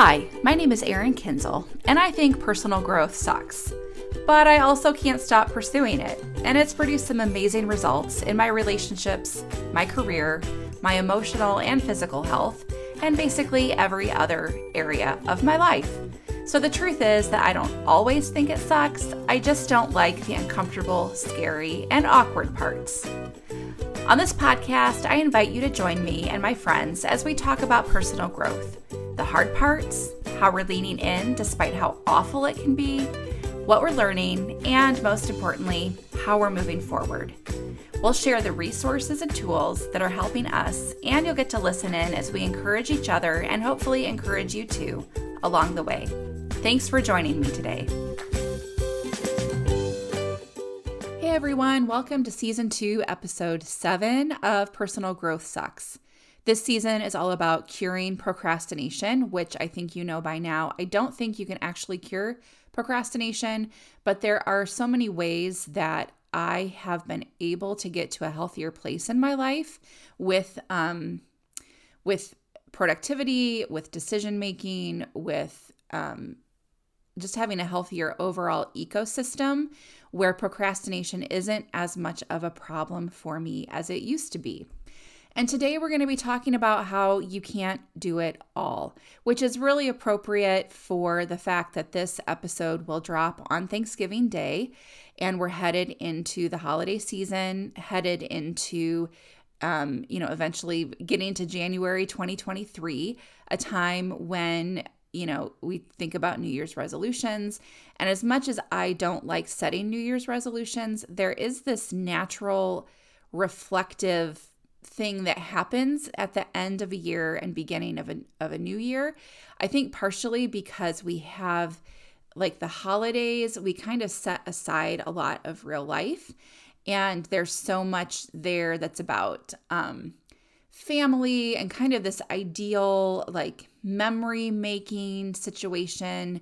Hi, my name is Erin Kinzel, and I think personal growth sucks. But I also can't stop pursuing it, and it's produced some amazing results in my relationships, my career, my emotional and physical health, and basically every other area of my life. So the truth is that I don't always think it sucks, I just don't like the uncomfortable, scary, and awkward parts. On this podcast, I invite you to join me and my friends as we talk about personal growth the hard parts, how we're leaning in despite how awful it can be, what we're learning, and most importantly, how we're moving forward. We'll share the resources and tools that are helping us, and you'll get to listen in as we encourage each other and hopefully encourage you too along the way. Thanks for joining me today. Hey everyone, welcome to season two, episode seven of Personal Growth Sucks. This season is all about curing procrastination, which I think you know by now. I don't think you can actually cure procrastination, but there are so many ways that I have been able to get to a healthier place in my life with um, with productivity, with decision making, with um, just having a healthier overall ecosystem where procrastination isn't as much of a problem for me as it used to be. And today we're going to be talking about how you can't do it all, which is really appropriate for the fact that this episode will drop on Thanksgiving Day. And we're headed into the holiday season, headed into um, you know, eventually getting to January 2023, a time when, you know, we think about New Year's resolutions. And as much as I don't like setting New Year's resolutions, there is this natural reflective thing that happens at the end of a year and beginning of a, of a new year. I think partially because we have like the holidays, we kind of set aside a lot of real life. And there's so much there that's about um, family and kind of this ideal, like memory making situation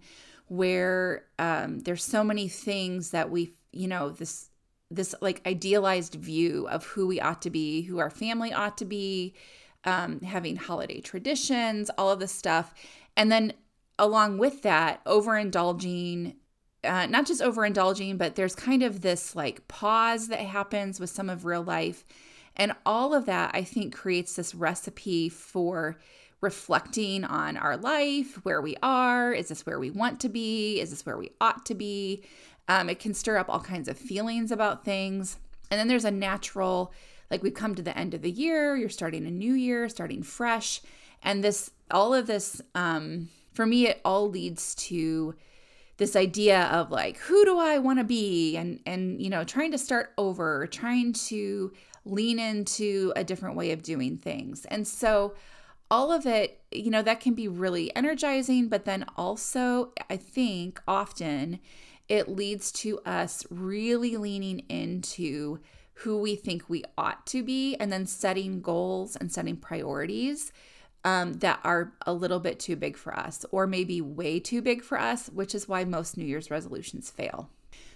where um, there's so many things that we, you know, this this like idealized view of who we ought to be, who our family ought to be, um, having holiday traditions, all of this stuff. And then along with that, overindulging, uh, not just overindulging, but there's kind of this like pause that happens with some of real life. And all of that, I think, creates this recipe for reflecting on our life, where we are. Is this where we want to be? Is this where we ought to be? Um, it can stir up all kinds of feelings about things. And then there's a natural, like we've come to the end of the year, you're starting a new year, starting fresh. And this, all of this, um, for me, it all leads to this idea of like, who do I want to be? And, and, you know, trying to start over, trying to lean into a different way of doing things. And so, all of it, you know, that can be really energizing, but then also, I think often it leads to us really leaning into who we think we ought to be and then setting goals and setting priorities um, that are a little bit too big for us or maybe way too big for us, which is why most New Year's resolutions fail.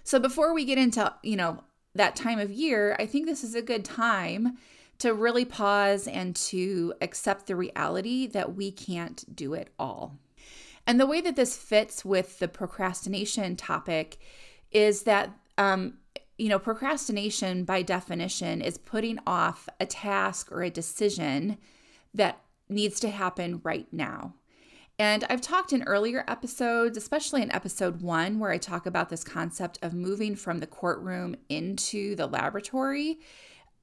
So before we get into, you know, that time of year, I think this is a good time to really pause and to accept the reality that we can't do it all. And the way that this fits with the procrastination topic is that, um, you know, procrastination by definition is putting off a task or a decision that needs to happen right now. And I've talked in earlier episodes, especially in episode one, where I talk about this concept of moving from the courtroom into the laboratory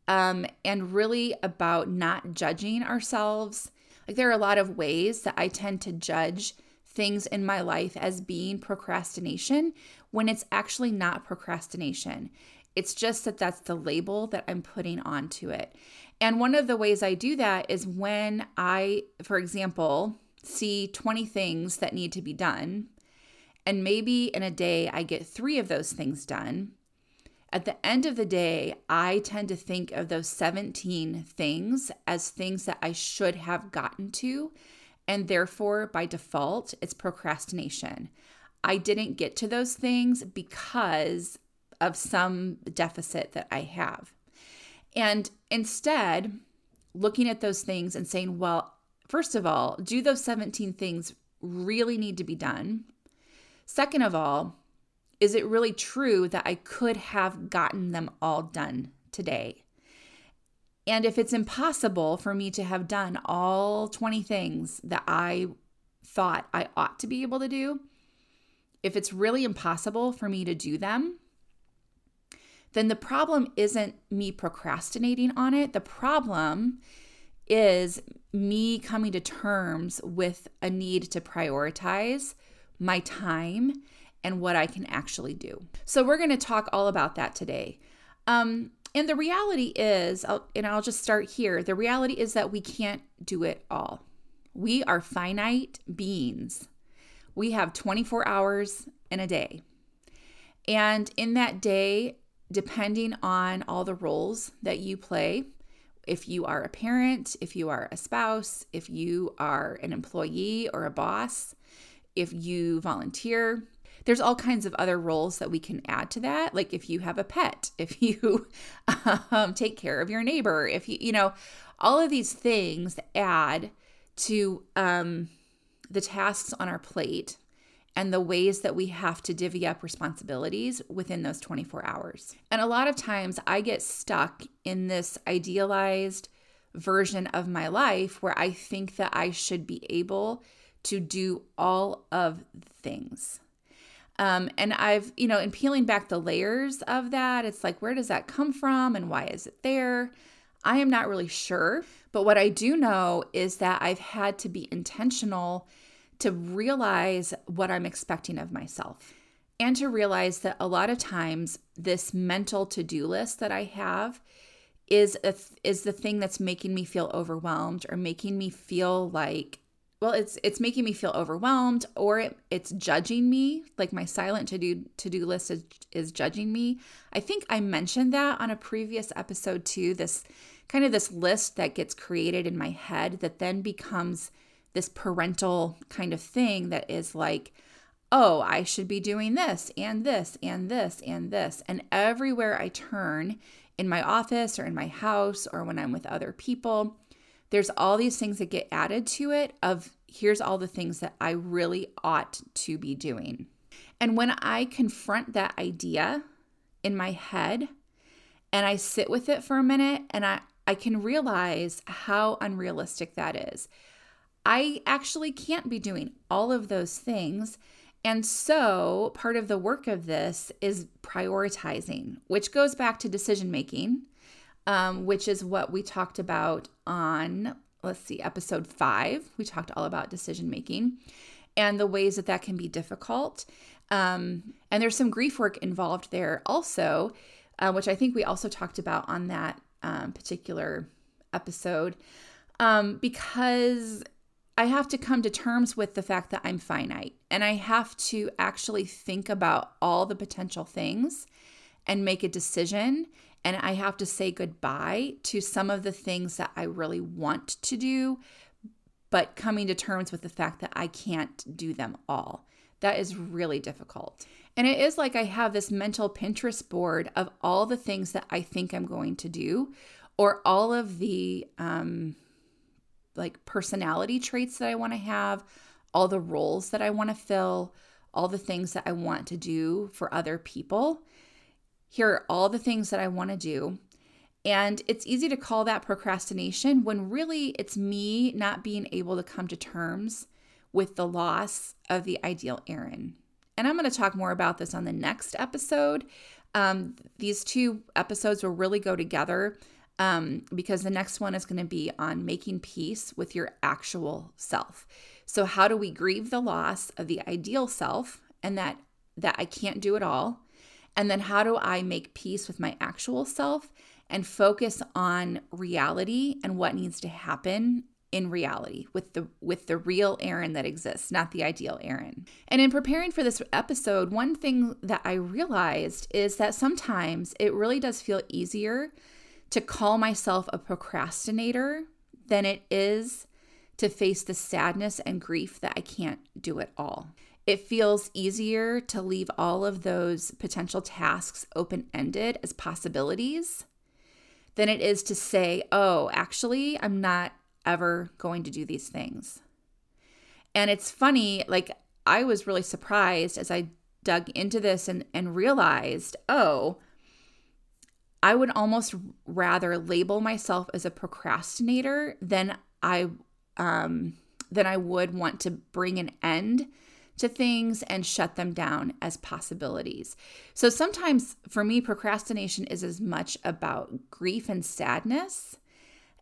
um, and really about not judging ourselves. Like, there are a lot of ways that I tend to judge things in my life as being procrastination when it's actually not procrastination. It's just that that's the label that I'm putting onto it. And one of the ways I do that is when I, for example, see 20 things that need to be done, and maybe in a day I get three of those things done. At the end of the day, I tend to think of those 17 things as things that I should have gotten to and therefore, by default, it's procrastination. I didn't get to those things because of some deficit that I have. And instead, looking at those things and saying, well, first of all, do those 17 things really need to be done? Second of all, is it really true that I could have gotten them all done today? And if it's impossible for me to have done all 20 things that I thought I ought to be able to do, if it's really impossible for me to do them, then the problem isn't me procrastinating on it. The problem is me coming to terms with a need to prioritize my time and what I can actually do. So, we're going to talk all about that today. Um, and the reality is, and I'll just start here the reality is that we can't do it all. We are finite beings. We have 24 hours in a day. And in that day, depending on all the roles that you play, if you are a parent, if you are a spouse, if you are an employee or a boss, if you volunteer, there's all kinds of other roles that we can add to that. Like if you have a pet, if you um, take care of your neighbor, if you, you know, all of these things add to um, the tasks on our plate and the ways that we have to divvy up responsibilities within those 24 hours. And a lot of times I get stuck in this idealized version of my life where I think that I should be able to do all of things. Um, and I've, you know, in peeling back the layers of that, it's like, where does that come from and why is it there? I am not really sure. But what I do know is that I've had to be intentional to realize what I'm expecting of myself and to realize that a lot of times this mental to-do list that I have is a, is the thing that's making me feel overwhelmed or making me feel like well it's it's making me feel overwhelmed or it, it's judging me like my silent to-do to-do list is, is judging me i think i mentioned that on a previous episode too this kind of this list that gets created in my head that then becomes this parental kind of thing that is like, oh, I should be doing this and this and this and this. And everywhere I turn in my office or in my house or when I'm with other people, there's all these things that get added to it of here's all the things that I really ought to be doing. And when I confront that idea in my head and I sit with it for a minute and I, I can realize how unrealistic that is. I actually can't be doing all of those things. And so, part of the work of this is prioritizing, which goes back to decision making, um, which is what we talked about on, let's see, episode five. We talked all about decision making and the ways that that can be difficult. Um, and there's some grief work involved there also, uh, which I think we also talked about on that um, particular episode, um, because I have to come to terms with the fact that I'm finite and I have to actually think about all the potential things and make a decision. And I have to say goodbye to some of the things that I really want to do, but coming to terms with the fact that I can't do them all. That is really difficult. And it is like I have this mental Pinterest board of all the things that I think I'm going to do, or all of the, um, like personality traits that I want to have, all the roles that I want to fill, all the things that I want to do for other people. Here are all the things that I want to do. And it's easy to call that procrastination when really it's me not being able to come to terms with the loss of the ideal Erin. And I'm going to talk more about this on the next episode. Um, these two episodes will really go together um, because the next one is going to be on making peace with your actual self. So, how do we grieve the loss of the ideal self and that that I can't do it all? And then how do I make peace with my actual self and focus on reality and what needs to happen in reality with the with the real Erin that exists, not the ideal Erin. And in preparing for this episode, one thing that I realized is that sometimes it really does feel easier to call myself a procrastinator than it is to face the sadness and grief that I can't do it all. It feels easier to leave all of those potential tasks open ended as possibilities than it is to say, oh, actually, I'm not ever going to do these things. And it's funny, like, I was really surprised as I dug into this and, and realized, oh, I would almost rather label myself as a procrastinator than I um, than I would want to bring an end to things and shut them down as possibilities. So sometimes for me, procrastination is as much about grief and sadness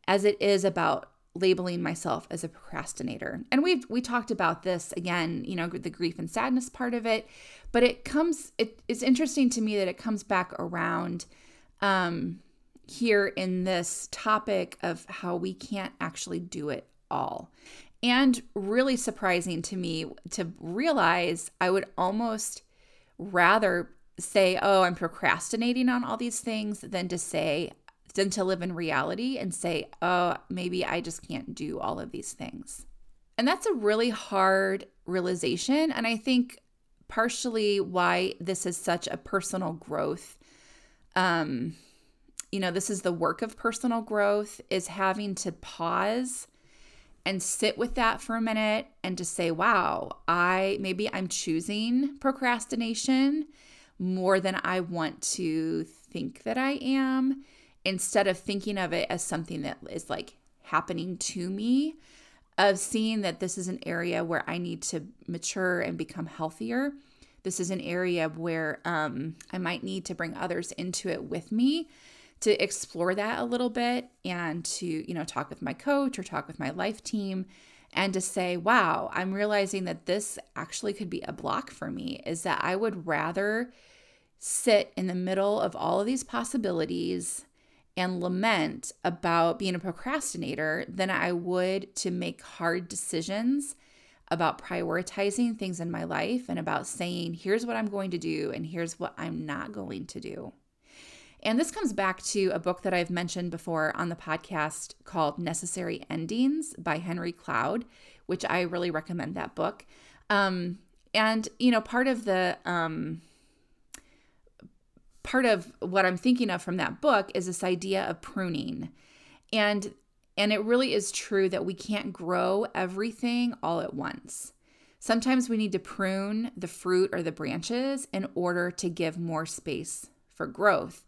as it is about labeling myself as a procrastinator. And we've we talked about this again, you know, the grief and sadness part of it, but it comes it's interesting to me that it comes back around um here in this topic of how we can't actually do it all. And really surprising to me to realize I would almost rather say, oh, I'm procrastinating on all these things than to say, than to live in reality and say, oh, maybe I just can't do all of these things. And that's a really hard realization. And I think partially why this is such a personal growth. Um, you know, this is the work of personal growth is having to pause and sit with that for a minute and to say, wow, I maybe I'm choosing procrastination more than I want to think that I am instead of thinking of it as something that is like happening to me of seeing that this is an area where I need to mature and become healthier. This is an area where um, I might need to bring others into it with me to explore that a little bit and to, you know, talk with my coach or talk with my life team and to say, wow, I'm realizing that this actually could be a block for me is that I would rather sit in the middle of all of these possibilities and lament about being a procrastinator than I would to make hard decisions about prioritizing things in my life and about saying, here's what I'm going to do and here's what I'm not going to do. And this comes back to a book that I've mentioned before on the podcast called Necessary Endings by Henry Cloud, which I really recommend that book. Um, and, you know, part of the, um, part of what I'm thinking of from that book is this idea of pruning. And and it really is true that we can't grow everything all at once. Sometimes we need to prune the fruit or the branches in order to give more space for growth.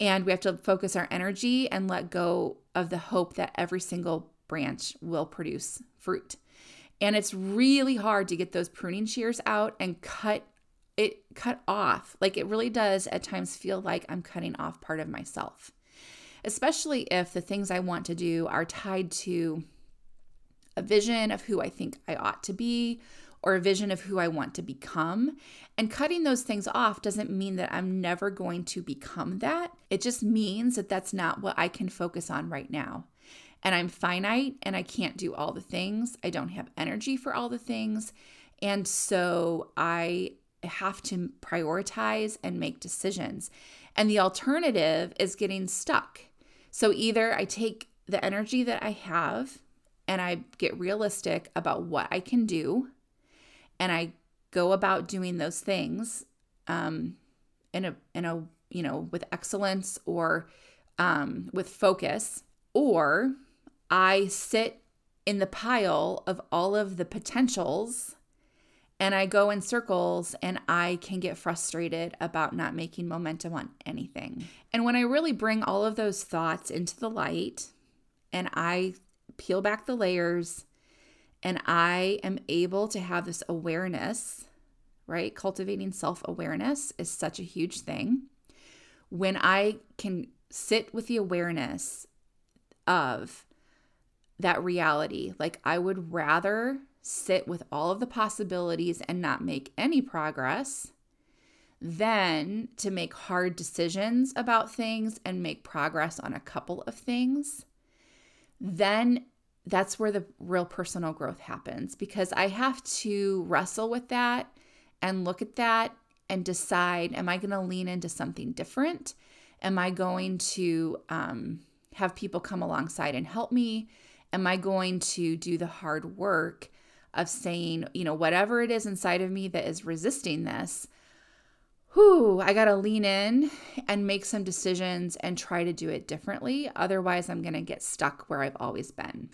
And we have to focus our energy and let go of the hope that every single branch will produce fruit. And it's really hard to get those pruning shears out and cut it cut off. Like it really does at times feel like I'm cutting off part of myself. Especially if the things I want to do are tied to a vision of who I think I ought to be or a vision of who I want to become. And cutting those things off doesn't mean that I'm never going to become that. It just means that that's not what I can focus on right now. And I'm finite and I can't do all the things. I don't have energy for all the things. And so I have to prioritize and make decisions. And the alternative is getting stuck. So either I take the energy that I have and I get realistic about what I can do and I go about doing those things um, in a in a you know with excellence or um, with focus, or I sit in the pile of all of the potentials and I go in circles and I can get frustrated about not making momentum on anything. And when I really bring all of those thoughts into the light and I peel back the layers and I am able to have this awareness, right? Cultivating self awareness is such a huge thing. When I can sit with the awareness of that reality, like I would rather sit with all of the possibilities and not make any progress than to make hard decisions about things and make progress on a couple of things, then that's where the real personal growth happens because I have to wrestle with that and look at that and decide am I going to lean into something different? Am I going to um, have people come alongside and help me? Am I going to do the hard work of saying, you know, whatever it is inside of me that is resisting this, whew, I got to lean in and make some decisions and try to do it differently. Otherwise, I'm going to get stuck where I've always been.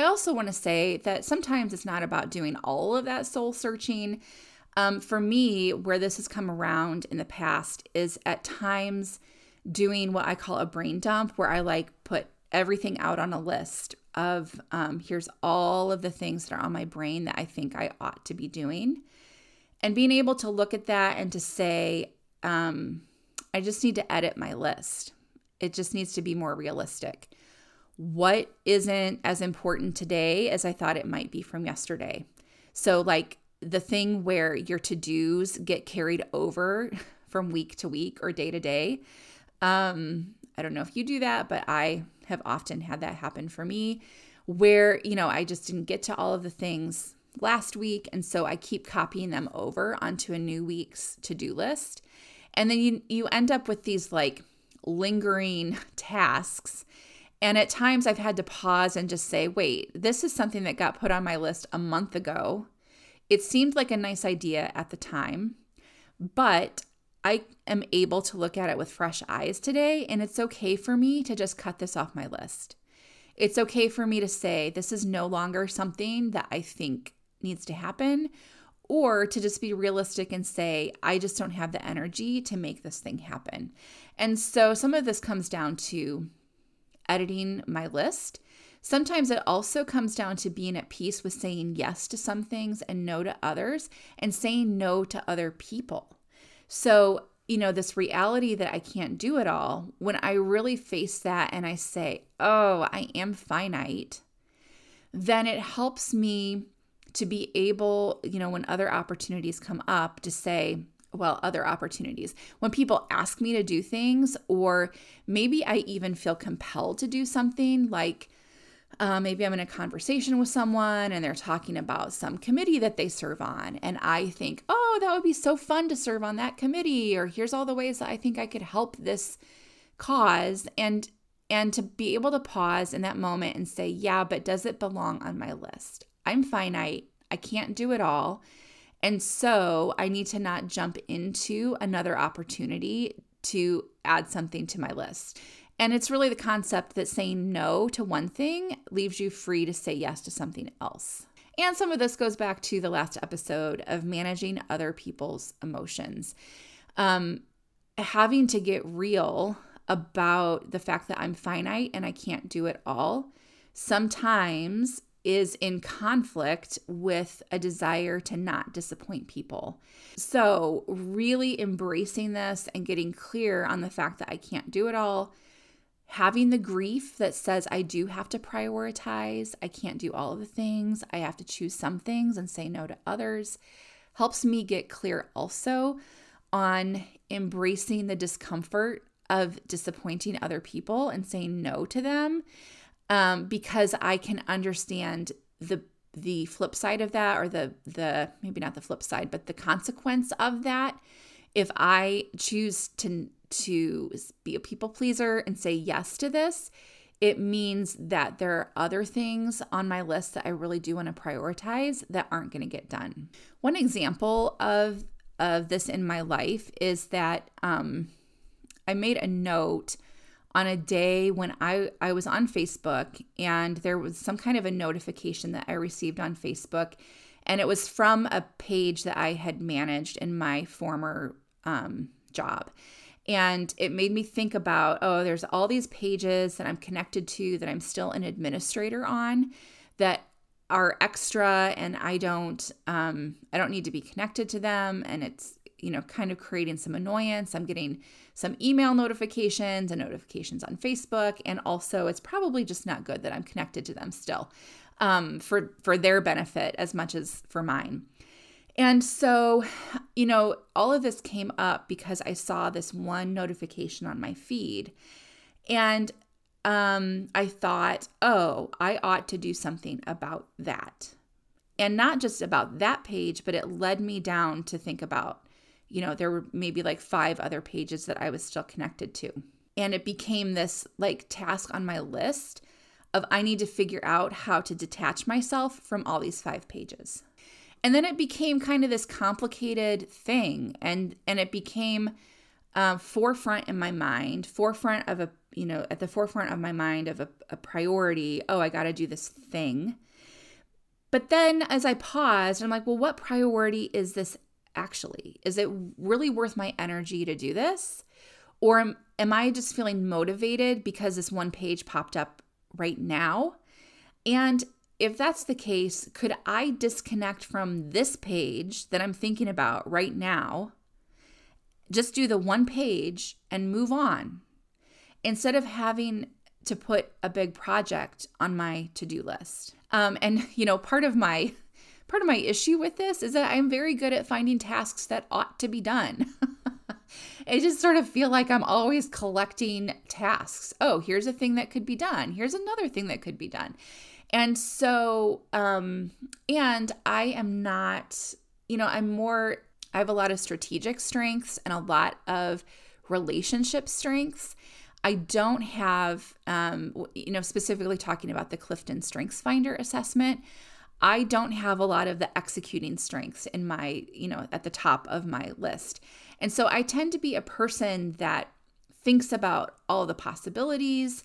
I also want to say that sometimes it's not about doing all of that soul searching. Um, for me, where this has come around in the past is at times doing what I call a brain dump, where I like put everything out on a list of um, here's all of the things that are on my brain that I think I ought to be doing. And being able to look at that and to say, um, I just need to edit my list. It just needs to be more realistic. What isn't as important today as I thought it might be from yesterday? So, like the thing where your to dos get carried over from week to week or day to day. Um, I don't know if you do that, but I have often had that happen for me where, you know, I just didn't get to all of the things last week. And so I keep copying them over onto a new week's to do list. And then you, you end up with these like lingering tasks. And at times I've had to pause and just say, wait, this is something that got put on my list a month ago. It seemed like a nice idea at the time, but I am able to look at it with fresh eyes today, and it's okay for me to just cut this off my list. It's okay for me to say, this is no longer something that I think needs to happen, or to just be realistic and say, I just don't have the energy to make this thing happen. And so some of this comes down to editing my list. Sometimes it also comes down to being at peace with saying yes to some things and no to others, and saying no to other people. So, you know, this reality that I can't do it all, when I really face that and I say, oh, I am finite, then it helps me to be able, you know, when other opportunities come up, to say, well, other opportunities. When people ask me to do things, or maybe I even feel compelled to do something like, uh, maybe I'm in a conversation with someone and they're talking about some committee that they serve on. And I think, oh, that would be so fun to serve on that committee. Or here's all the ways that I think I could help this cause. And and to be able to pause in that moment and say, yeah, but does it belong on my list? I'm finite. I can't do it all. And so I need to not jump into another opportunity to add something to my list. And it's really the concept that saying no to one thing leaves you free to say yes to something else. And some of this goes back to the last episode of managing other people's emotions. Um, having to get real about the fact that I'm finite and I can't do it all sometimes is in conflict with a desire to not disappoint people. So, really embracing this and getting clear on the fact that I can't do it all having the grief that says I do have to prioritize, I can't do all of the things, I have to choose some things and say no to others, helps me get clear also on embracing the discomfort of disappointing other people and saying no to them um, because I can understand the the flip side of that or the the maybe not the flip side but the consequence of that if I choose to to be a people pleaser and say yes to this, it means that there are other things on my list that I really do want to prioritize that aren't going to get done. One example of of this in my life is that um, I made a note on a day when I, I was on Facebook and there was some kind of a notification that I received on Facebook. And it was from a page that I had managed in my former um, job. And it made me think about oh, there's all these pages that I'm connected to that I'm still an administrator on that are extra and I don't um, I don't need to be connected to them and it's you know kind of creating some annoyance. I'm getting some email notifications and notifications on Facebook and also it's probably just not good that I'm connected to them still um, for for their benefit as much as for mine. And so, you know, all of this came up because I saw this one notification on my feed. And um, I thought, oh, I ought to do something about that. And not just about that page, but it led me down to think about, you know, there were maybe like five other pages that I was still connected to. And it became this like task on my list of I need to figure out how to detach myself from all these five pages. And then it became kind of this complicated thing, and and it became uh, forefront in my mind, forefront of a you know, at the forefront of my mind of a, a priority. Oh, I got to do this thing. But then as I paused, I'm like, well, what priority is this actually? Is it really worth my energy to do this? Or am, am I just feeling motivated because this one page popped up right now? And if that's the case, could I disconnect from this page that I'm thinking about right now? Just do the one page and move on instead of having to put a big project on my to-do list. Um, and you know, part of my part of my issue with this is that I'm very good at finding tasks that ought to be done. I just sort of feel like I'm always collecting tasks. Oh, here's a thing that could be done. Here's another thing that could be done. And so, um, and I am not, you know, I'm more, I have a lot of strategic strengths and a lot of relationship strengths. I don't have, um, you know, specifically talking about the Clifton Strengths Finder assessment. I don't have a lot of the executing strengths in my, you know, at the top of my list. And so I tend to be a person that thinks about all the possibilities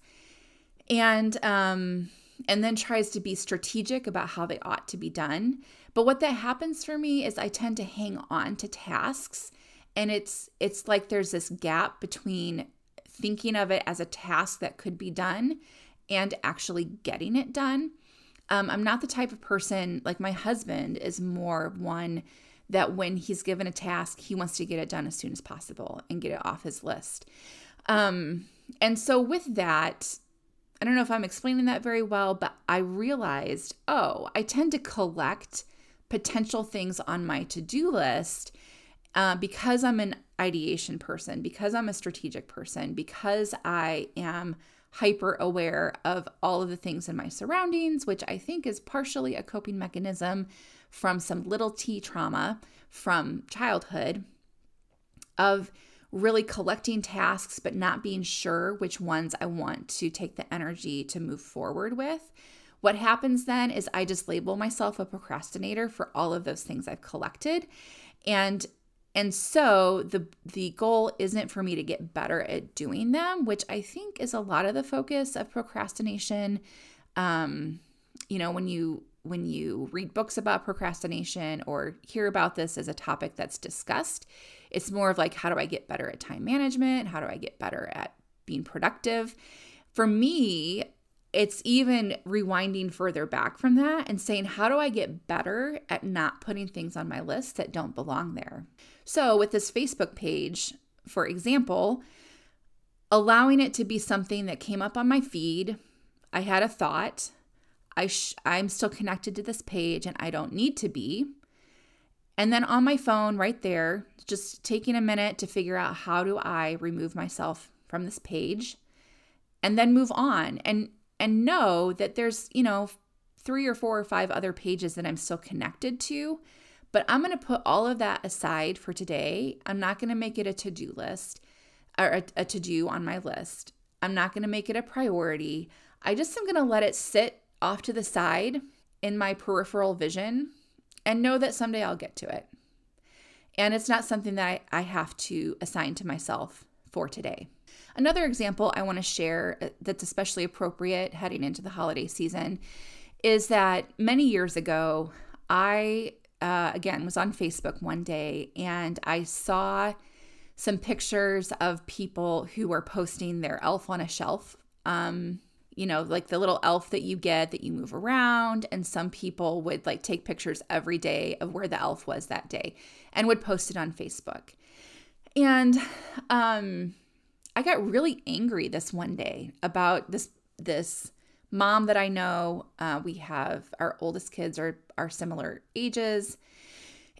and um and then tries to be strategic about how they ought to be done. But what that happens for me is I tend to hang on to tasks and it's it's like there's this gap between thinking of it as a task that could be done and actually getting it done. Um, I'm not the type of person like my husband is more one that when he's given a task, he wants to get it done as soon as possible and get it off his list. Um, and so, with that, I don't know if I'm explaining that very well, but I realized oh, I tend to collect potential things on my to do list uh, because I'm an ideation person, because I'm a strategic person, because I am hyper aware of all of the things in my surroundings, which I think is partially a coping mechanism from some little t trauma from childhood of really collecting tasks but not being sure which ones I want to take the energy to move forward with. What happens then is I just label myself a procrastinator for all of those things I've collected. And and so the the goal isn't for me to get better at doing them, which I think is a lot of the focus of procrastination. Um, you know, when you when you read books about procrastination or hear about this as a topic that's discussed, it's more of like, how do I get better at time management? How do I get better at being productive? For me, it's even rewinding further back from that and saying, how do I get better at not putting things on my list that don't belong there? So, with this Facebook page, for example, allowing it to be something that came up on my feed, I had a thought, I sh- I'm still connected to this page and I don't need to be. And then on my phone right there, just taking a minute to figure out how do I remove myself from this page and then move on and and know that there's, you know, three or four or five other pages that I'm still connected to, but I'm going to put all of that aside for today. I'm not going to make it a to-do list or a, a to-do on my list. I'm not going to make it a priority. I just am going to let it sit off to the side in my peripheral vision and know that someday I'll get to it. And it's not something that I, I have to assign to myself for today. Another example I want to share uh, that's especially appropriate heading into the holiday season is that many years ago, I uh, again was on Facebook one day and I saw some pictures of people who were posting their elf on a shelf um, you know, like the little elf that you get that you move around. And some people would like take pictures every day of where the elf was that day and would post it on Facebook. And um, I got really angry this one day about this this mom that I know. Uh, we have our oldest kids are are similar ages,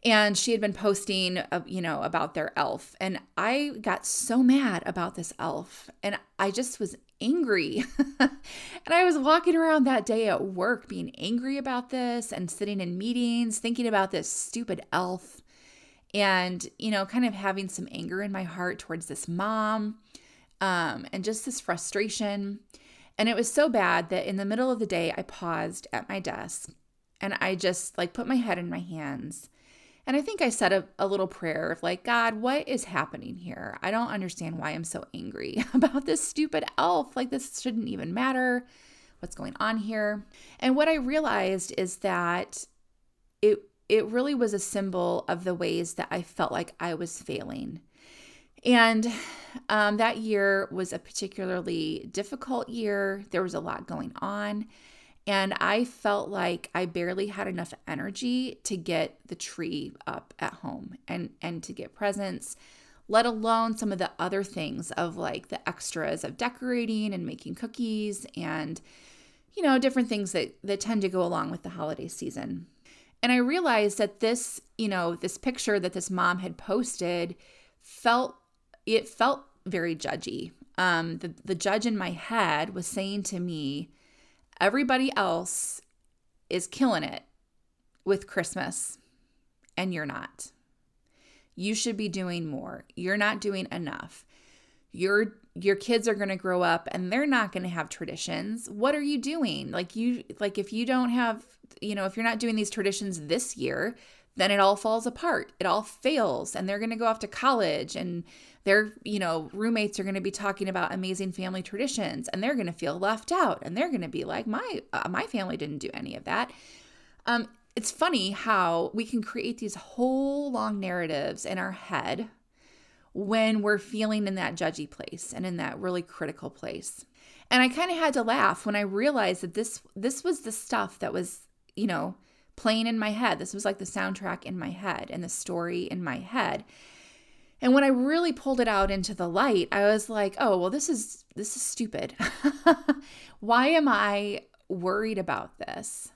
and she had been posting, uh, you know, about their elf, and I got so mad about this elf, and I just was angry. and I was walking around that day at work being angry about this and sitting in meetings thinking about this stupid elf and, you know, kind of having some anger in my heart towards this mom um, and just this frustration. And it was so bad that in the middle of the day, I paused at my desk and I just like put my head in my hands And I think I said a, a little prayer of like, God, what is happening here? I don't understand why I'm so angry about this stupid elf. Like, this shouldn't even matter. What's going on here? And what I realized is that it it really was a symbol of the ways that I felt like I was failing. And um, that year was a particularly difficult year. There was a lot going on. And I felt like I barely had enough energy to get the tree up at home and, and to get presents, let alone some of the other things of like the extras of decorating and making cookies and, you know, different things that, that tend to go along with the holiday season. And I realized that this, you know, this picture that this mom had posted felt, it felt very judgy. Um, the, the judge in my head was saying to me, Everybody else is killing it with Christmas, and you're not. You should be doing more. You're not doing enough. Your your kids are going to grow up and they're not going to have traditions. What are you doing? Like you like if you don't have, you know, if you're not doing these traditions this year, then it all falls apart. It all fails and they're going to go off to college and their, you know, roommates are going to be talking about amazing family traditions and they're going to feel left out and they're going to be like my uh, my family didn't do any of that. Um it's funny how we can create these whole long narratives in our head when we're feeling in that judgy place and in that really critical place. And I kind of had to laugh when I realized that this this was the stuff that was, you know, playing in my head. This was like the soundtrack in my head and the story in my head. And when I really pulled it out into the light, I was like, "Oh, well this is this is stupid. Why am I worried about this?"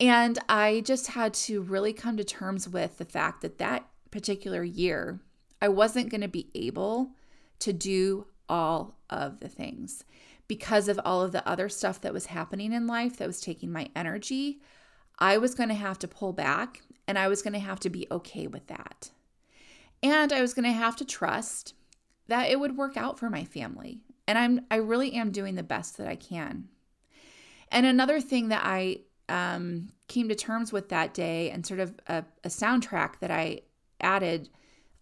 And I just had to really come to terms with the fact that that particular year, I wasn't going to be able to do all of the things because of all of the other stuff that was happening in life that was taking my energy. I was going to have to pull back and I was going to have to be okay with that. And I was going to have to trust that it would work out for my family. And I'm I really am doing the best that I can. And another thing that I um, came to terms with that day and sort of a, a soundtrack that I added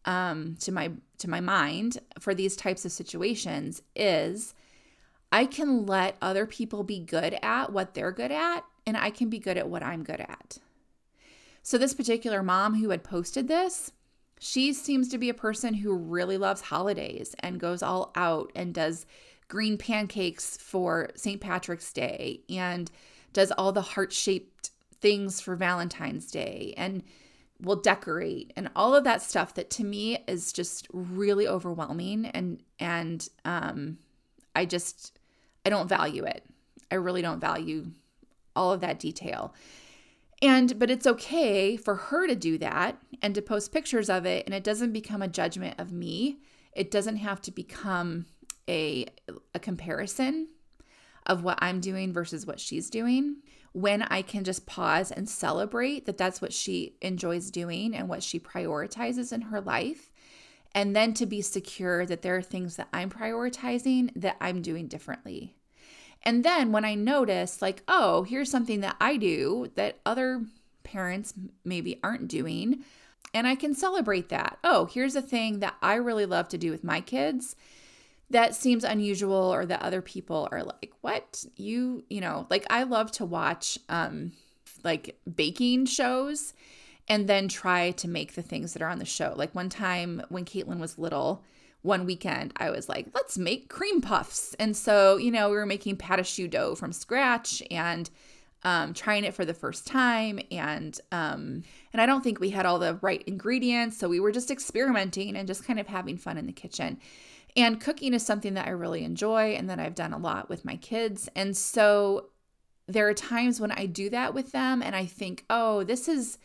um, to my to my mind for these types of situations is I can let other people be good at what they're good at and I can be good at what I'm good at. So, this particular mom who had posted this, she seems to be a person who really loves holidays and goes all out and does green pancakes for St. Patrick's Day and does all the heart shaped things for Valentine's Day and will decorate and all of that stuff that to me is just really overwhelming and and um I just I don't value it. I really don't value all of that detail. And, but it's okay for her to do that and to post pictures of it. And it doesn't become a judgment of me. It doesn't have to become a, a comparison of what I'm doing versus what she's doing. When I can just pause and celebrate that that's what she enjoys doing and what she prioritizes in her life. And then to be secure that there are things that I'm prioritizing that I'm doing differently. And then when I notice, like, oh, here's something that I do that other parents maybe aren't doing, and I can celebrate that. Oh, here's a thing that I really love to do with my kids that seems unusual or that other people are like, what? You, you know, like I love to watch um like baking shows and then try to make the things that are on the show. Like one time when Caitlin was little, one weekend, I was like, let's make cream puffs. And so, you know, we were making pâte choux dough from scratch and um, trying it for the first time. And um, and I don't think we had all the right ingredients, so we were just experimenting and just kind of having fun in the kitchen. And cooking is something that I really enjoy and that I've done a lot with my kids. And so there are times when I do that with them and I think, oh, this is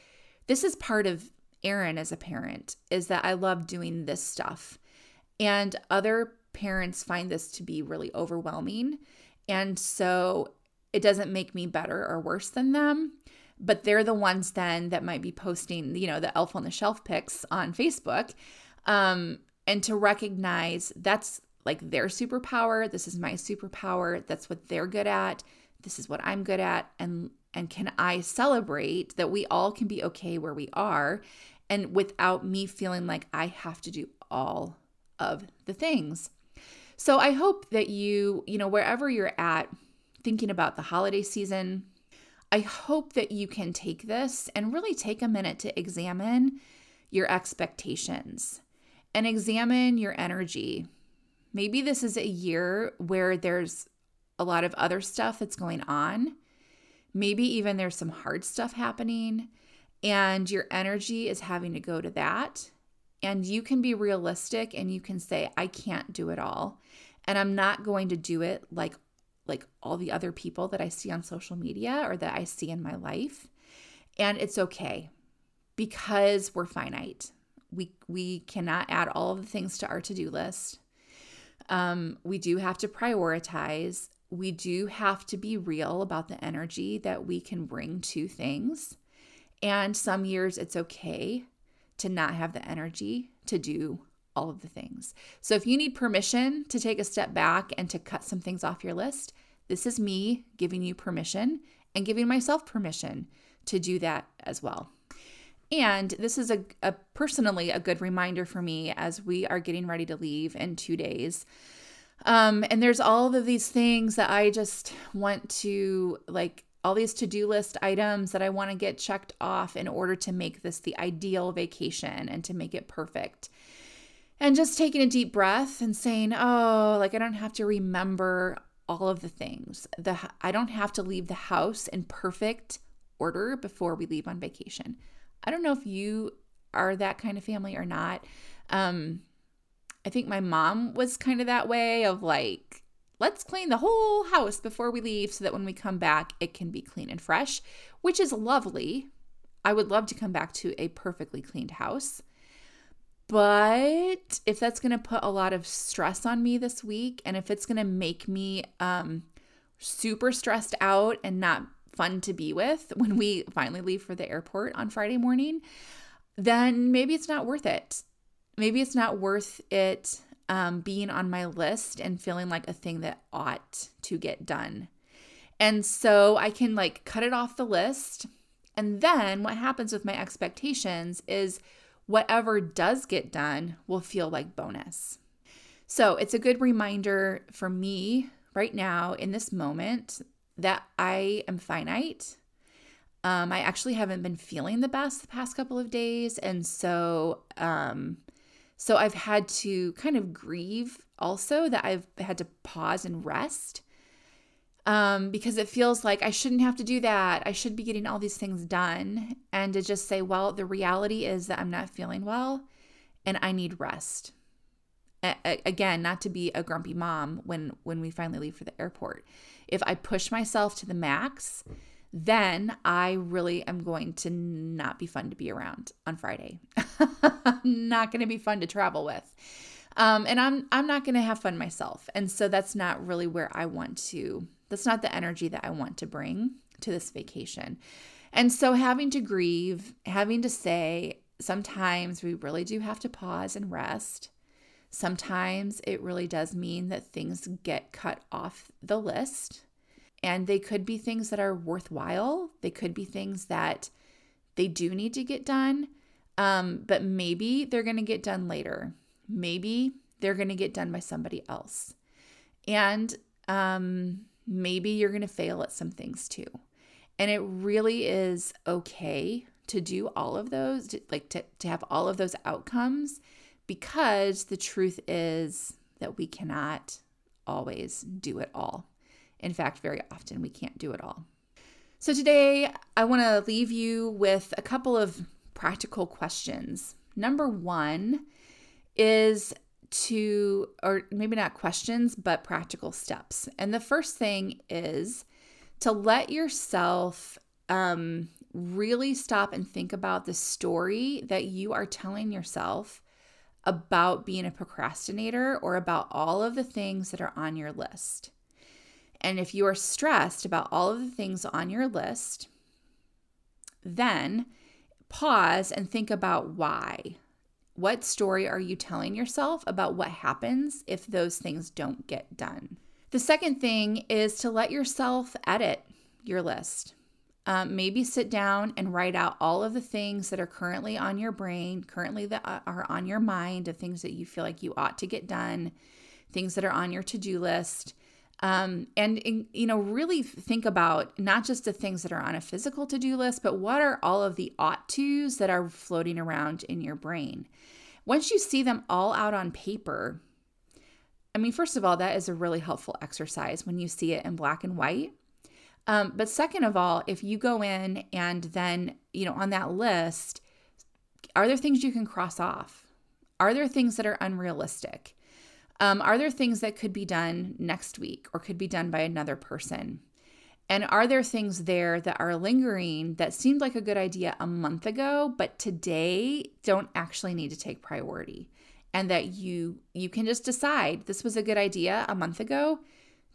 this is part of Erin as a parent, is that I love doing this stuff. And other parents find this to be really overwhelming. And so it doesn't make me better or worse than them. But they're the ones then that might be posting, you know, the elf on the shelf pics on Facebook. Um, and to recognize that's like their superpower. This is my superpower. That's what they're good at. This is what I'm good at and and can I celebrate that we all can be okay where we are and without me feeling like I have to do all of the things. So I hope that you, you know, wherever you're at thinking about the holiday season, I hope that you can take this and really take a minute to examine your expectations and examine your energy. Maybe this is a year where there's a lot of other stuff that's going on. Maybe even there's some hard stuff happening, and your energy is having to go to that. And you can be realistic and you can say, I can't do it all. And I'm not going to do it like like all the other people that I see on social media or that I see in my life. And it's okay because we're finite. We we cannot add all of the things to our to-do list. Um, we do have to prioritize. We do have to be real about the energy that we can bring to things. And some years it's okay to not have the energy to do all of the things. So if you need permission to take a step back and to cut some things off your list, this is me giving you permission and giving myself permission to do that as well. And this is a, a, personally a good reminder for me as we are getting ready to leave in two days. Um, and there's all of these things that I just want to like all these to-do list items that I want to get checked off in order to make this the ideal vacation and to make it perfect. And just taking a deep breath and saying, "Oh, like I don't have to remember all of the things. The I don't have to leave the house in perfect order before we leave on vacation." I don't know if you are that kind of family or not. Um, I think my mom was kind of that way of like, let's clean the whole house before we leave so that when we come back, it can be clean and fresh, which is lovely. I would love to come back to a perfectly cleaned house. But if that's going to put a lot of stress on me this week, and if it's going to make me um, super stressed out and not fun to be with when we finally leave for the airport on Friday morning, then maybe it's not worth it. Maybe it's not worth it um, being on my list and feeling like a thing that ought to get done. And so I can like cut it off the list. And then what happens with my expectations is whatever does get done will feel like bonus. So it's a good reminder for me right now in this moment that I am finite. Um, I actually haven't been feeling the best the past couple of days, and so um, so I've had to kind of grieve also that I've had to pause and rest um, because it feels like I shouldn't have to do that. I should be getting all these things done, and to just say, well, the reality is that I'm not feeling well, and I need rest. A- again, not to be a grumpy mom when when we finally leave for the airport if I push myself to the max, then I really am going to not be fun to be around on Friday. not going to be fun to travel with. Um, and I'm I'm not going to have fun myself. And so that's not really where I want to. That's not the energy that I want to bring to this vacation. And so having to grieve, having to say sometimes we really do have to pause and rest. Sometimes it really does mean that things get cut off the list. And they could be things that are worthwhile. They could be things that they do need to get done, um, but maybe they're going to get done later. Maybe they're going to get done by somebody else. And um, maybe you're going to fail at some things too. And it really is okay to do all of those, to, like to, to have all of those outcomes because the truth is that we cannot always do it all. In fact, very often we can't do it all. So today, I want to leave you with a couple of practical questions. Number one is to, or maybe not questions, but practical steps. And the first thing is to let yourself um, really stop and think about the story that you are telling yourself about being a procrastinator or about all of the things that are on your list. And if you are stressed about all of the things on your list, then pause and think about why. What story are you telling yourself about what happens if those things don't get done? The second thing is to let yourself edit your list. Um, maybe sit down and write out all of the things that are currently on your brain, currently that are on your mind, of things that you feel like you ought to get done, things that are on your to do list. Um, and, you know, really think about not just the things that are on a physical to do list, but what are all of the ought tos that are floating around in your brain. Once you see them all out on paper, I mean, first of all, that is a really helpful exercise when you see it in black and white. Um, but second of all, if you go in and then, you know, on that list, are there things you can cross off? Are there things that are unrealistic? Um, are there things that could be done next week or could be done by another person? And are there things there that are lingering that seemed like a good idea a month ago, but today don't actually need to take priority? and that you you can just decide this was a good idea a month ago.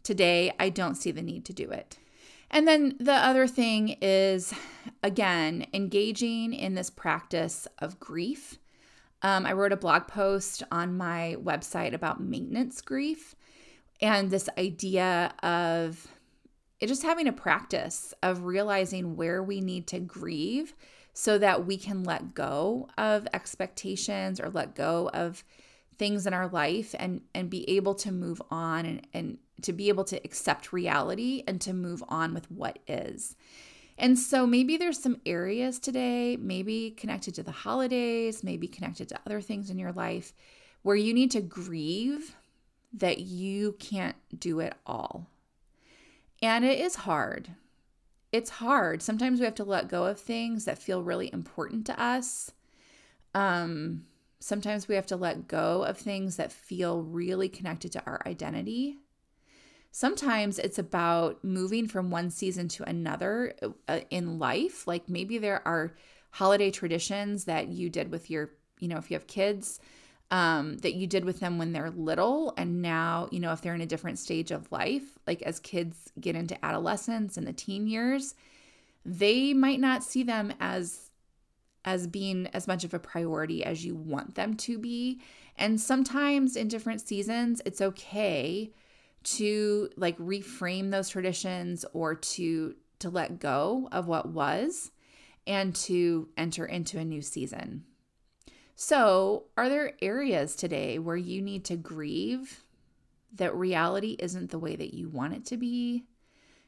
Today I don't see the need to do it. And then the other thing is again, engaging in this practice of grief. Um, I wrote a blog post on my website about maintenance grief and this idea of just having a practice of realizing where we need to grieve so that we can let go of expectations or let go of things in our life and and be able to move on and, and to be able to accept reality and to move on with what is. And so maybe there's some areas today, maybe connected to the holidays, maybe connected to other things in your life, where you need to grieve that you can't do it all. And it is hard it's hard. Sometimes we have to let go of things that feel really important to us. Um, sometimes we have to let go of things that feel really connected to our identity. Sometimes it's about moving from one season to another uh, in life. Like maybe there are holiday traditions that you did with your, you know, if you have kids, um, that you did with them when they're little. And now, you know, if they're in a different stage of life, like as kids get into adolescence and the teen years, they might not see them as as being as much of a priority as you want them to be. And sometimes in different seasons, it's okay to like reframe those traditions or to to let go of what was and to enter into a new season. So, are there areas today where you need to grieve that reality isn't the way that you want it to be?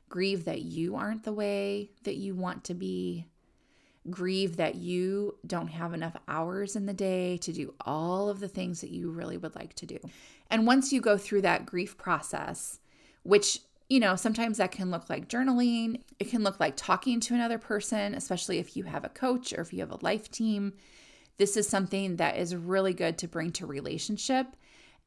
Grieve that you aren't the way that you want to be? Grieve that you don't have enough hours in the day to do all of the things that you really would like to do. And once you go through that grief process, which you know, sometimes that can look like journaling. It can look like talking to another person, especially if you have a coach or if you have a life team this is something that is really good to bring to relationship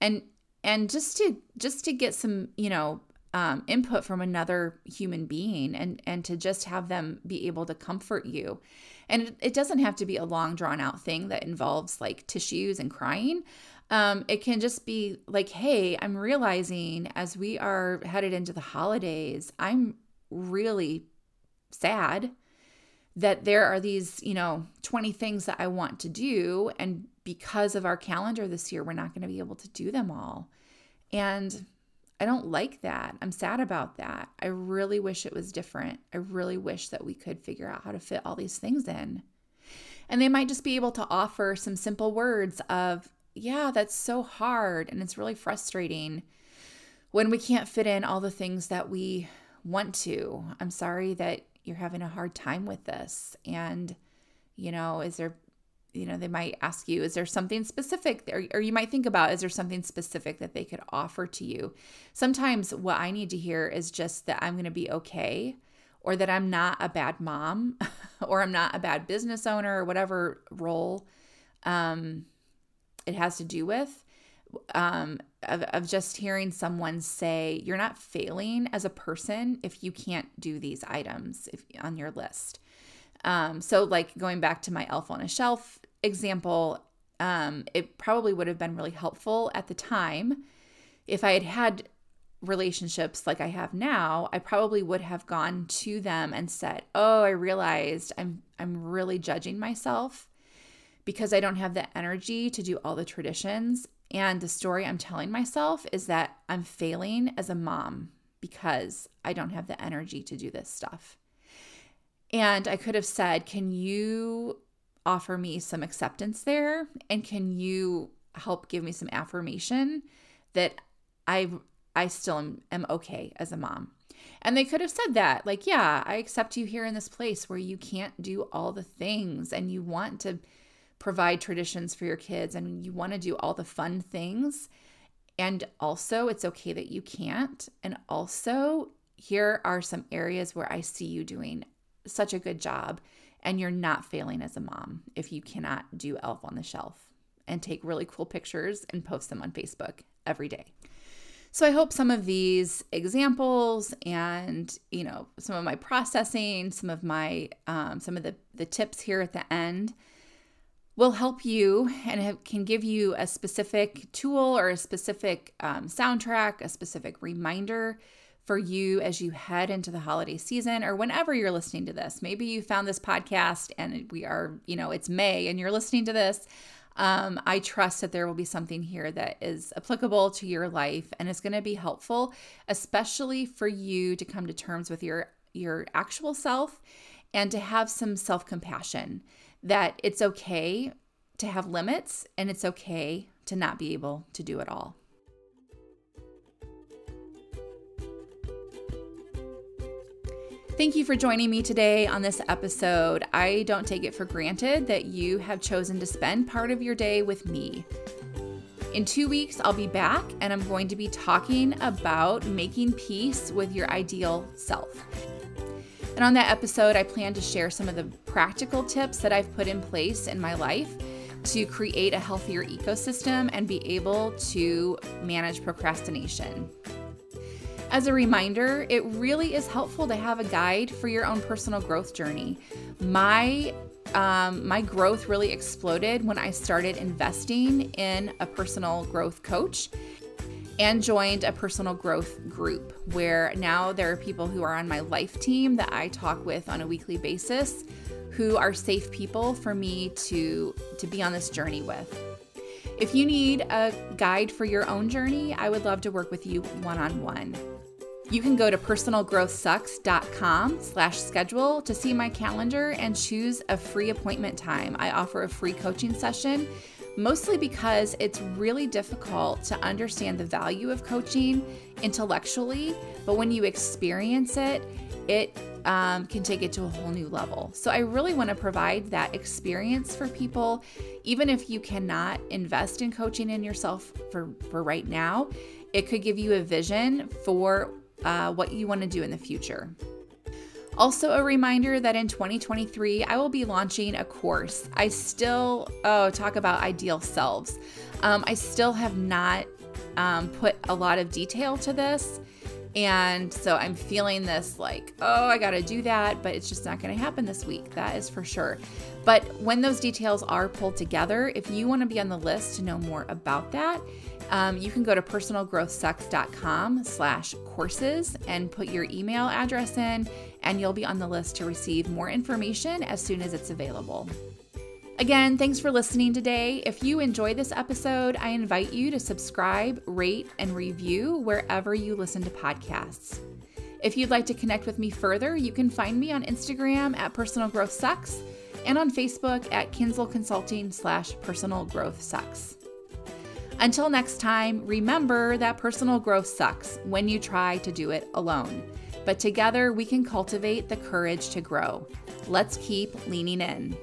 and and just to just to get some you know um, input from another human being and and to just have them be able to comfort you and it, doesn't have to be a long drawn out thing that involves like tissues and crying um, it can just be like hey i'm realizing as we are headed into the holidays i'm really sad that there are these, you know, 20 things that I want to do. And because of our calendar this year, we're not going to be able to do them all. And I don't like that. I'm sad about that. I really wish it was different. I really wish that we could figure out how to fit all these things in. And they might just be able to offer some simple words of, yeah, that's so hard. And it's really frustrating when we can't fit in all the things that we want to. I'm sorry that you're having a hard time with this and you know is there you know they might ask you is there something specific or, or you might think about is there something specific that they could offer to you sometimes what i need to hear is just that i'm going to be okay or that i'm not a bad mom or i'm not a bad business owner or whatever role um, it has to do with um, of, of just hearing someone say you're not failing as a person if you can't do these items if, on your list. Um, so, like going back to my elf on a shelf example, um, it probably would have been really helpful at the time if I had had relationships like I have now, I probably would have gone to them and said, "Oh, I realized I'm I'm really judging myself because I don't have the energy to do all the traditions And the story I'm telling myself is that I'm failing as a mom because I don't have the energy to do this stuff. And I could have said, Can you offer me some acceptance there? And can you help give me some affirmation that I I still am, am okay as a mom? And they could have said that, like, yeah, I accept you here in this place where you can't do all the things and you want to provide traditions for your kids and you want to do all the fun things. And also, it's okay that you can't. And also, here are some areas where I see you doing such a good job and you're not failing as a mom if you cannot do Elf on the Shelf and take really cool pictures and post them on Facebook every day. So I hope some of these examples and you know some of my processing, some of my um, some of the the tips here at the end will help you and have, can give you a specific tool or a specific um, soundtrack, a specific reminder for you as you head into the holiday season or whenever you're listening to this. Maybe you found this podcast and we are, you know, it's May and you're listening to this. Um, I trust that there will be something here that is applicable to your life and is going to be helpful, especially for you to come to terms with your your actual self and to have some self compassion that it's okay to have limits and it's okay to not be able to do it all. Thank you for joining me today on this episode. I don't take it for granted that you have chosen to spend part of your day with me. In two weeks, I'll be back and I'm going to be talking about making peace with your ideal self. And on that episode, I plan to share some of the practical tips that I've put in place in my life to create a healthier ecosystem and be able to manage procrastination. As a reminder, it really is helpful to have a guide for your own personal growth journey. My um, my growth really exploded when I started investing in a personal growth coach and joined a personal growth group where now there are people who are on my life team that I talk with on a weekly basis who are safe people for me to to be on this journey with. If you need a guide for your own journey, I would love to work with you one-on-one. You can go to personalgrowthsucks.com slash schedule to see my calendar and choose a free appointment time. I offer a free coaching session mostly because it's really difficult to understand the value of coaching intellectually, but when you experience it, it um, can take it to a whole new level. So, I really want to provide that experience for people, even if you cannot invest in coaching in yourself for, for right now. It could give you a vision for uh, what you want to do in the future. Also, a reminder that in 2023, I will be launching a course. I still, oh, talk about ideal selves. Um, I still have not um, put a lot of detail to this. And so I'm feeling this like, oh, I got to do that, but it's just not going to happen this week. That is for sure. But when those details are pulled together, if you want to be on the list to know more about that, um, you can go to personalgrowthsucks.com slash courses and put your email address in and you'll be on the list to receive more information as soon as it's available. Again, thanks for listening today. If you enjoyed this episode, I invite you to subscribe, rate, and review wherever you listen to podcasts. If you'd like to connect with me further, you can find me on Instagram at Personal Growth Sucks and on Facebook at Kinsel Consulting slash Personal Growth Sucks. Until next time, remember that personal growth sucks when you try to do it alone but together we can cultivate the courage to grow. Let's keep leaning in.